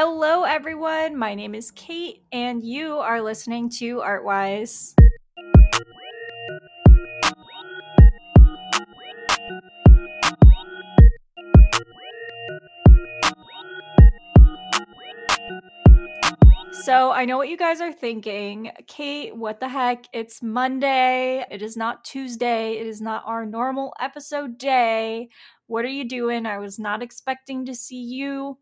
Hello, everyone. My name is Kate, and you are listening to Artwise. So, I know what you guys are thinking. Kate, what the heck? It's Monday. It is not Tuesday. It is not our normal episode day. What are you doing? I was not expecting to see you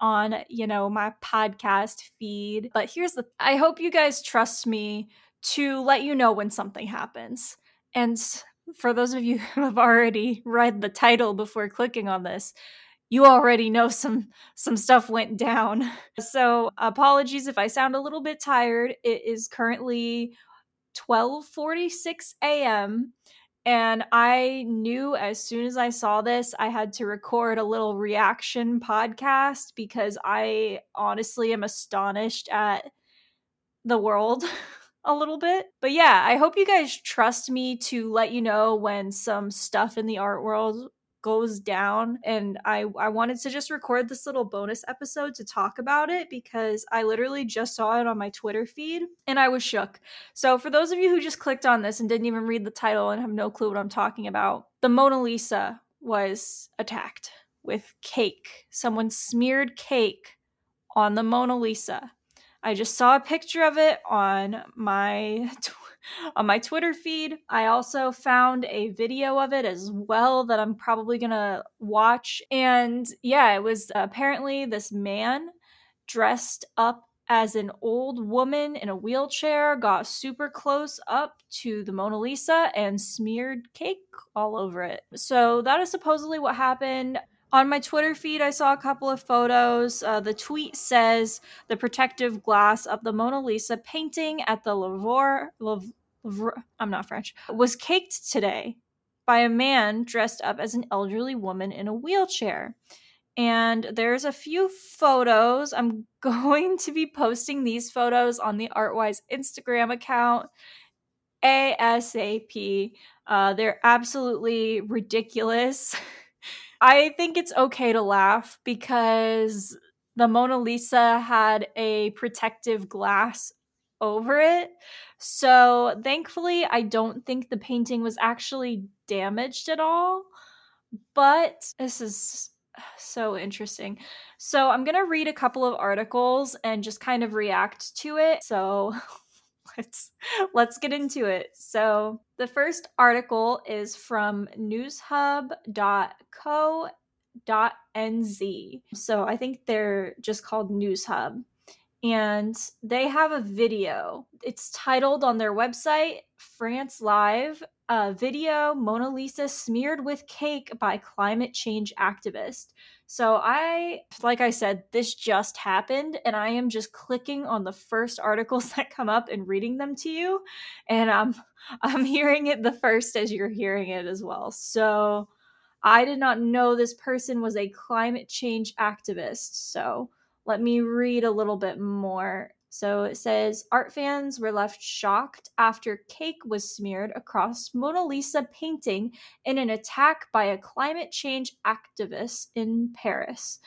on, you know, my podcast feed. But here's the I hope you guys trust me to let you know when something happens. And for those of you who have already read the title before clicking on this, you already know some some stuff went down. So, apologies if I sound a little bit tired. It is currently 12:46 a.m. and I knew as soon as I saw this I had to record a little reaction podcast because I honestly am astonished at the world a little bit. But yeah, I hope you guys trust me to let you know when some stuff in the art world goes down and I I wanted to just record this little bonus episode to talk about it because I literally just saw it on my Twitter feed and I was shook. So for those of you who just clicked on this and didn't even read the title and have no clue what I'm talking about, the Mona Lisa was attacked with cake. Someone smeared cake on the Mona Lisa. I just saw a picture of it on my on my Twitter feed. I also found a video of it as well that I'm probably going to watch and yeah, it was apparently this man dressed up as an old woman in a wheelchair got super close up to the Mona Lisa and smeared cake all over it. So that is supposedly what happened. On my Twitter feed, I saw a couple of photos. Uh, the tweet says the protective glass of the Mona Lisa painting at the Louvre, Louvre, I'm not French, was caked today by a man dressed up as an elderly woman in a wheelchair. And there's a few photos. I'm going to be posting these photos on the Artwise Instagram account ASAP. Uh, they're absolutely ridiculous. I think it's okay to laugh because the Mona Lisa had a protective glass over it. So thankfully, I don't think the painting was actually damaged at all. But this is so interesting. So I'm going to read a couple of articles and just kind of react to it. So let's let's get into it. So the first article is from newshub.co.nz. So I think they're just called Newshub. And they have a video. It's titled on their website France Live a video Mona Lisa smeared with cake by climate change activist. So I like I said this just happened and I am just clicking on the first articles that come up and reading them to you and I'm I'm hearing it the first as you're hearing it as well. So I did not know this person was a climate change activist. So let me read a little bit more so it says art fans were left shocked after cake was smeared across Mona Lisa painting in an attack by a climate change activist in Paris.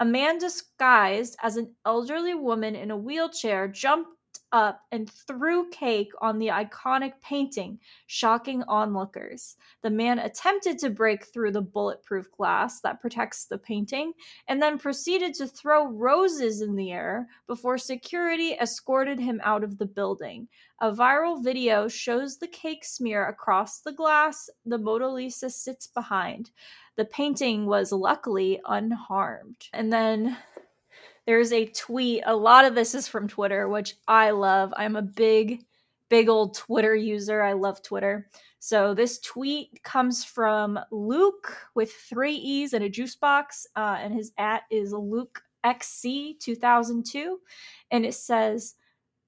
A man disguised as an elderly woman in a wheelchair jumped up and threw cake on the iconic painting, shocking onlookers. The man attempted to break through the bulletproof glass that protects the painting and then proceeded to throw roses in the air before security escorted him out of the building. A viral video shows the cake smear across the glass the Mona Lisa sits behind. The painting was luckily unharmed. And then there's a tweet. A lot of this is from Twitter, which I love. I'm a big, big old Twitter user. I love Twitter. So this tweet comes from Luke with three E's and a juice box, uh, and his at is Luke XC 2002, and it says,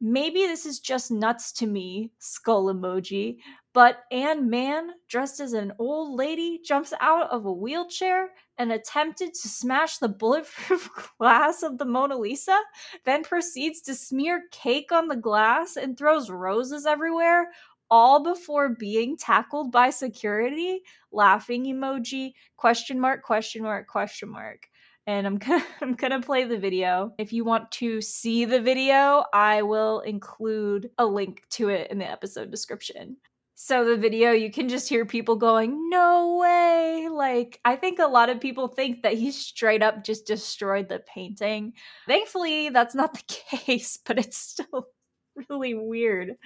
Maybe this is just nuts to me, skull emoji, but Anne Mann, dressed as an old lady, jumps out of a wheelchair and attempted to smash the bulletproof glass of the Mona Lisa, then proceeds to smear cake on the glass and throws roses everywhere, all before being tackled by security. Laughing emoji, question mark, question mark, question mark. And I'm gonna I'm gonna play the video. If you want to see the video, I will include a link to it in the episode description. So the video you can just hear people going, "No way." Like I think a lot of people think that he straight up just destroyed the painting. Thankfully, that's not the case, but it's still really weird.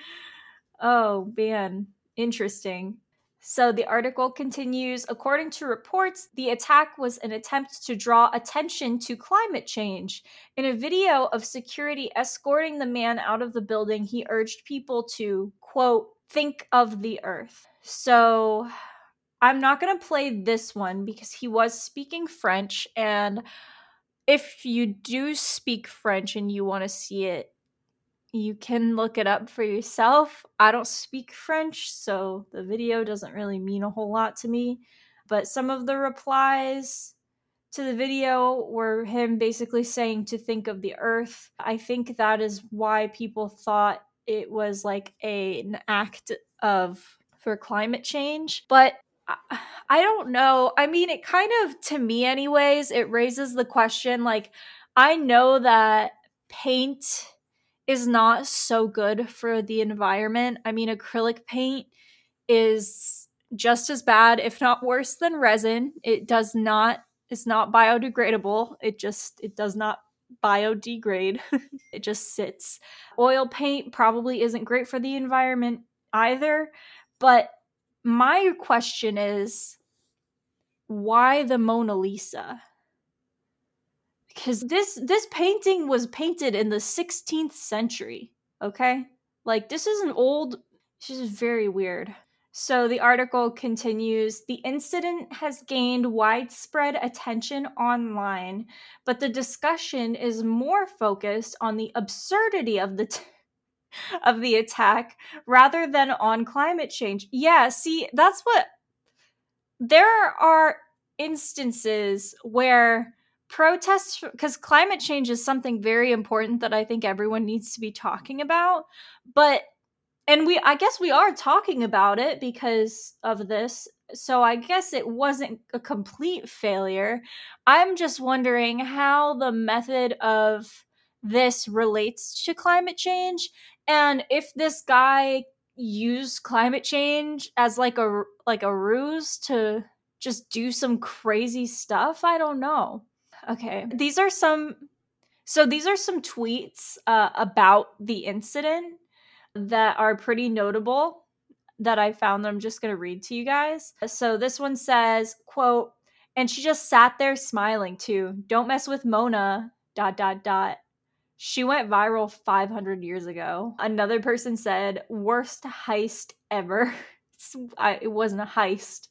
Oh, man. Interesting. So the article continues According to reports, the attack was an attempt to draw attention to climate change. In a video of security escorting the man out of the building, he urged people to, quote, think of the earth. So I'm not going to play this one because he was speaking French. And if you do speak French and you want to see it, you can look it up for yourself. I don't speak French, so the video doesn't really mean a whole lot to me. But some of the replies to the video were him basically saying to think of the earth. I think that is why people thought it was like a, an act of for climate change. But I, I don't know. I mean, it kind of, to me, anyways, it raises the question like, I know that paint is not so good for the environment. I mean, acrylic paint is just as bad, if not worse, than resin. It does not, it's not biodegradable. It just, it does not biodegrade. it just sits. Oil paint probably isn't great for the environment either. But my question is why the Mona Lisa? Because this this painting was painted in the 16th century okay? Like this is an old this is very weird. So the article continues the incident has gained widespread attention online but the discussion is more focused on the absurdity of the t- of the attack rather than on climate change. Yeah see that's what there are instances where protests because climate change is something very important that I think everyone needs to be talking about. But and we I guess we are talking about it because of this. So I guess it wasn't a complete failure. I'm just wondering how the method of this relates to climate change and if this guy used climate change as like a like a ruse to just do some crazy stuff, I don't know. Okay. These are some so these are some tweets uh, about the incident that are pretty notable that I found that I'm just going to read to you guys. So this one says, quote, and she just sat there smiling too. Don't mess with Mona, dot, dot, dot. She went viral 500 years ago. Another person said, worst heist ever. It wasn't a heist.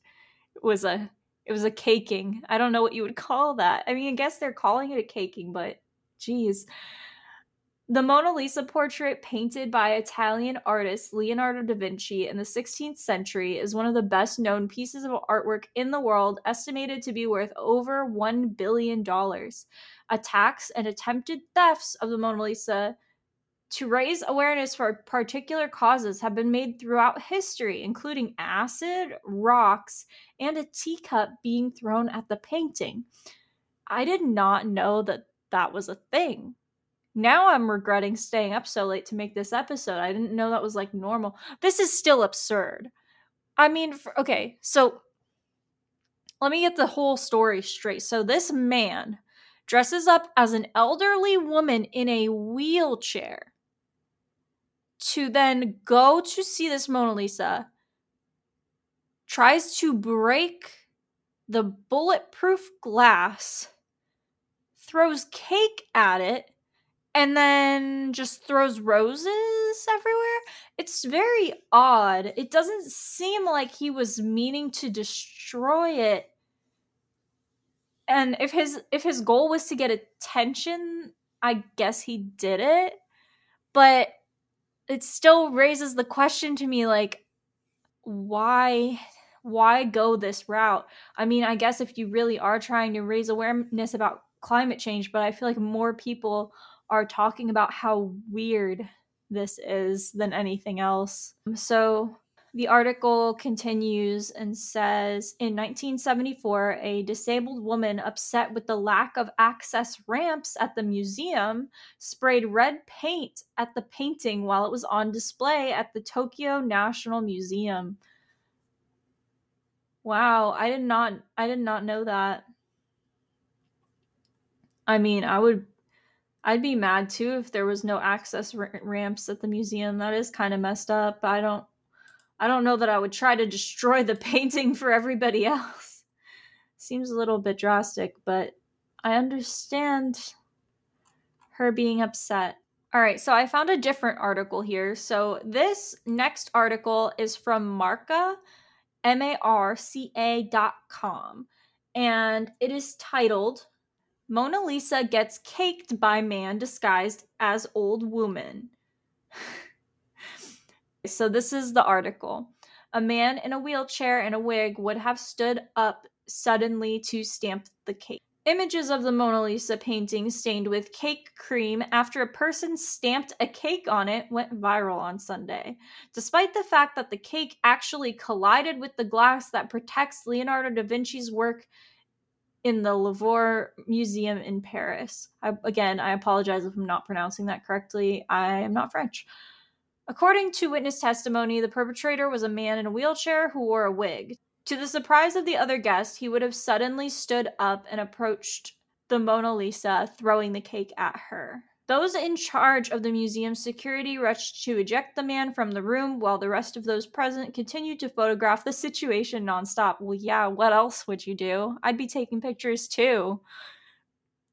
It was a it was a caking. I don't know what you would call that. I mean, I guess they're calling it a caking, but geez. The Mona Lisa portrait, painted by Italian artist Leonardo da Vinci in the 16th century, is one of the best known pieces of artwork in the world, estimated to be worth over $1 billion. Attacks and attempted thefts of the Mona Lisa to raise awareness for particular causes have been made throughout history, including acid, rocks, and a teacup being thrown at the painting. I did not know that that was a thing. Now I'm regretting staying up so late to make this episode. I didn't know that was like normal. This is still absurd. I mean, for, okay, so let me get the whole story straight. So this man dresses up as an elderly woman in a wheelchair to then go to see this Mona Lisa, tries to break the bulletproof glass, throws cake at it, and then just throws roses everywhere. It's very odd. It doesn't seem like he was meaning to destroy it. And if his if his goal was to get attention, I guess he did it. But it still raises the question to me like why why go this route? I mean i guess if you really are trying to raise awareness about climate change but i feel like more people are talking about how weird this is than anything else. So the article continues and says In 1974, a disabled woman upset with the lack of access ramps at the museum sprayed red paint at the painting while it was on display at the Tokyo National Museum. Wow, I did not I did not know that. I mean, I would I'd be mad too if there was no access r- ramps at the museum. That is kind of messed up. I don't I don't know that I would try to destroy the painting for everybody else. Seems a little bit drastic, but I understand her being upset. All right, so I found a different article here. So this next article is from Marca, M A R C A dot com, and it is titled Mona Lisa Gets Caked by Man Disguised as Old Woman. So this is the article. A man in a wheelchair and a wig would have stood up suddenly to stamp the cake. Images of the Mona Lisa painting stained with cake cream after a person stamped a cake on it went viral on Sunday. Despite the fact that the cake actually collided with the glass that protects Leonardo da Vinci's work in the Louvre Museum in Paris. I, again, I apologize if I'm not pronouncing that correctly. I am not French. According to witness testimony, the perpetrator was a man in a wheelchair who wore a wig. To the surprise of the other guests, he would have suddenly stood up and approached the Mona Lisa, throwing the cake at her. Those in charge of the museum's security rushed to eject the man from the room while the rest of those present continued to photograph the situation nonstop. Well, yeah, what else would you do? I'd be taking pictures too.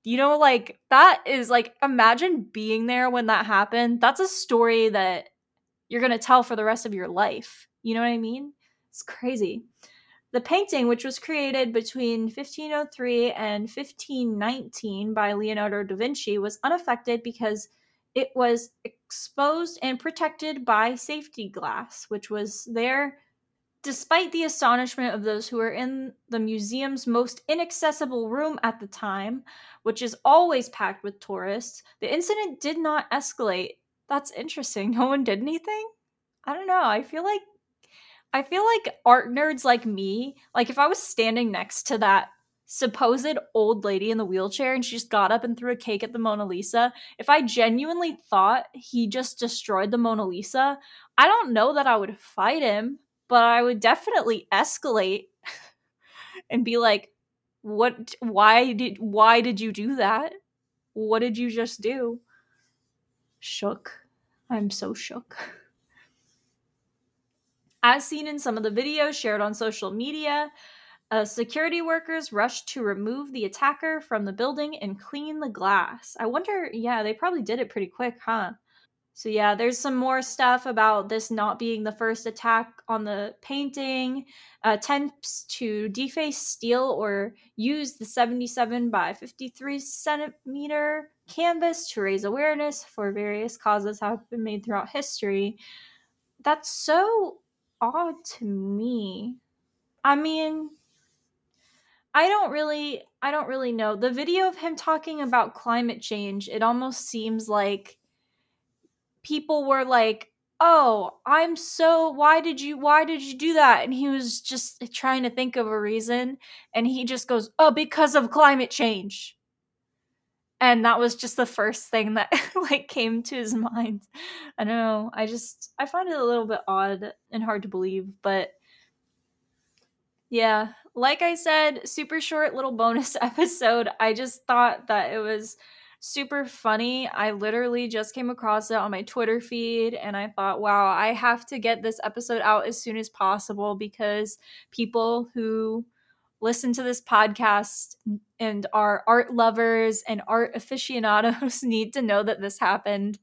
You know, like, that is like, imagine being there when that happened. That's a story that you're going to tell for the rest of your life. You know what I mean? It's crazy. The painting, which was created between 1503 and 1519 by Leonardo da Vinci, was unaffected because it was exposed and protected by safety glass, which was there despite the astonishment of those who were in the museum's most inaccessible room at the time, which is always packed with tourists. The incident did not escalate that's interesting. No one did anything? I don't know. I feel like I feel like art nerds like me, like if I was standing next to that supposed old lady in the wheelchair and she just got up and threw a cake at the Mona Lisa, if I genuinely thought he just destroyed the Mona Lisa, I don't know that I would fight him, but I would definitely escalate and be like, "What why did why did you do that? What did you just do?" Shook. I'm so shook. As seen in some of the videos shared on social media, uh, security workers rushed to remove the attacker from the building and clean the glass. I wonder, yeah, they probably did it pretty quick, huh? So, yeah, there's some more stuff about this not being the first attack on the painting. Attempts to deface, steal, or use the 77 by 53 centimeter canvas to raise awareness for various causes have been made throughout history. That's so odd to me. I mean, I don't really I don't really know. The video of him talking about climate change, it almost seems like people were like, "Oh, I'm so why did you why did you do that?" And he was just trying to think of a reason and he just goes, "Oh, because of climate change." And that was just the first thing that like came to his mind. I don't know. I just I find it a little bit odd and hard to believe, but yeah, like I said, super short little bonus episode. I just thought that it was super funny. I literally just came across it on my Twitter feed and I thought, wow, I have to get this episode out as soon as possible because people who listen to this podcast and our art lovers and art aficionados need to know that this happened.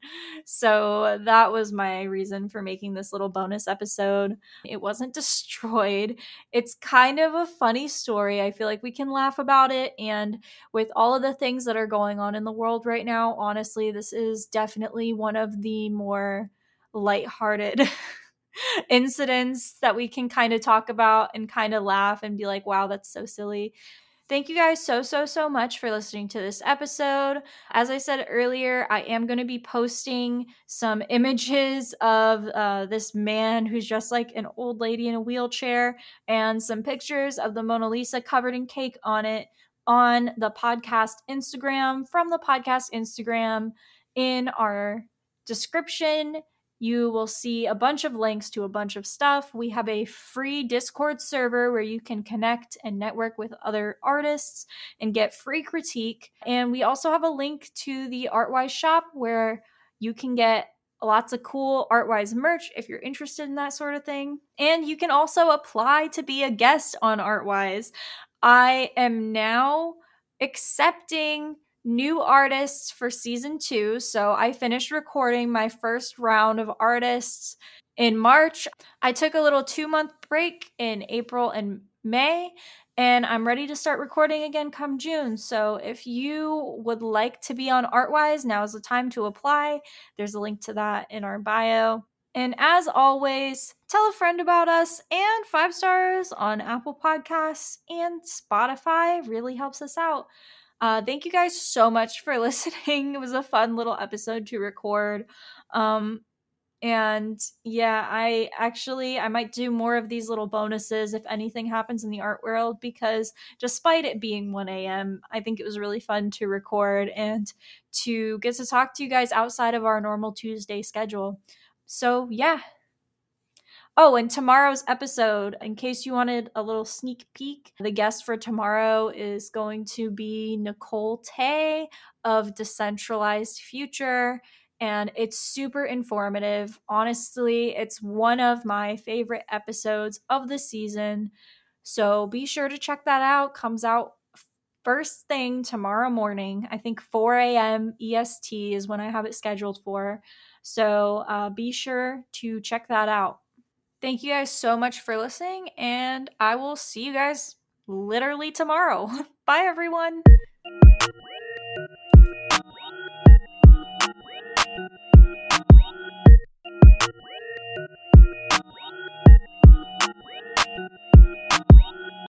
So that was my reason for making this little bonus episode. It wasn't destroyed. It's kind of a funny story. I feel like we can laugh about it. And with all of the things that are going on in the world right now, honestly, this is definitely one of the more lighthearted incidents that we can kind of talk about and kind of laugh and be like, wow, that's so silly. Thank you guys so, so, so much for listening to this episode. As I said earlier, I am going to be posting some images of uh, this man who's just like an old lady in a wheelchair and some pictures of the Mona Lisa covered in cake on it on the podcast Instagram from the podcast Instagram in our description you will see a bunch of links to a bunch of stuff. We have a free Discord server where you can connect and network with other artists and get free critique. And we also have a link to the Artwise shop where you can get lots of cool Artwise merch if you're interested in that sort of thing. And you can also apply to be a guest on Artwise. I am now accepting new artists for season two. So I finished recording my first round of artists in March. I took a little two month break in April and May, and I'm ready to start recording again come June. So if you would like to be on Artwise, now is the time to apply. There's a link to that in our bio. And as always, tell a friend about us and five stars on Apple Podcasts and Spotify really helps us out. Uh, thank you guys so much for listening. It was a fun little episode to record. Um, and yeah, I actually I might do more of these little bonuses if anything happens in the art world because despite it being 1 a.m., I think it was really fun to record and to get to talk to you guys outside of our normal Tuesday schedule. So yeah, Oh, and tomorrow's episode, in case you wanted a little sneak peek, the guest for tomorrow is going to be Nicole Tay of Decentralized Future. And it's super informative. Honestly, it's one of my favorite episodes of the season. So be sure to check that out. Comes out first thing tomorrow morning. I think 4 a.m. EST is when I have it scheduled for. So uh, be sure to check that out. Thank you guys so much for listening, and I will see you guys literally tomorrow. Bye, everyone.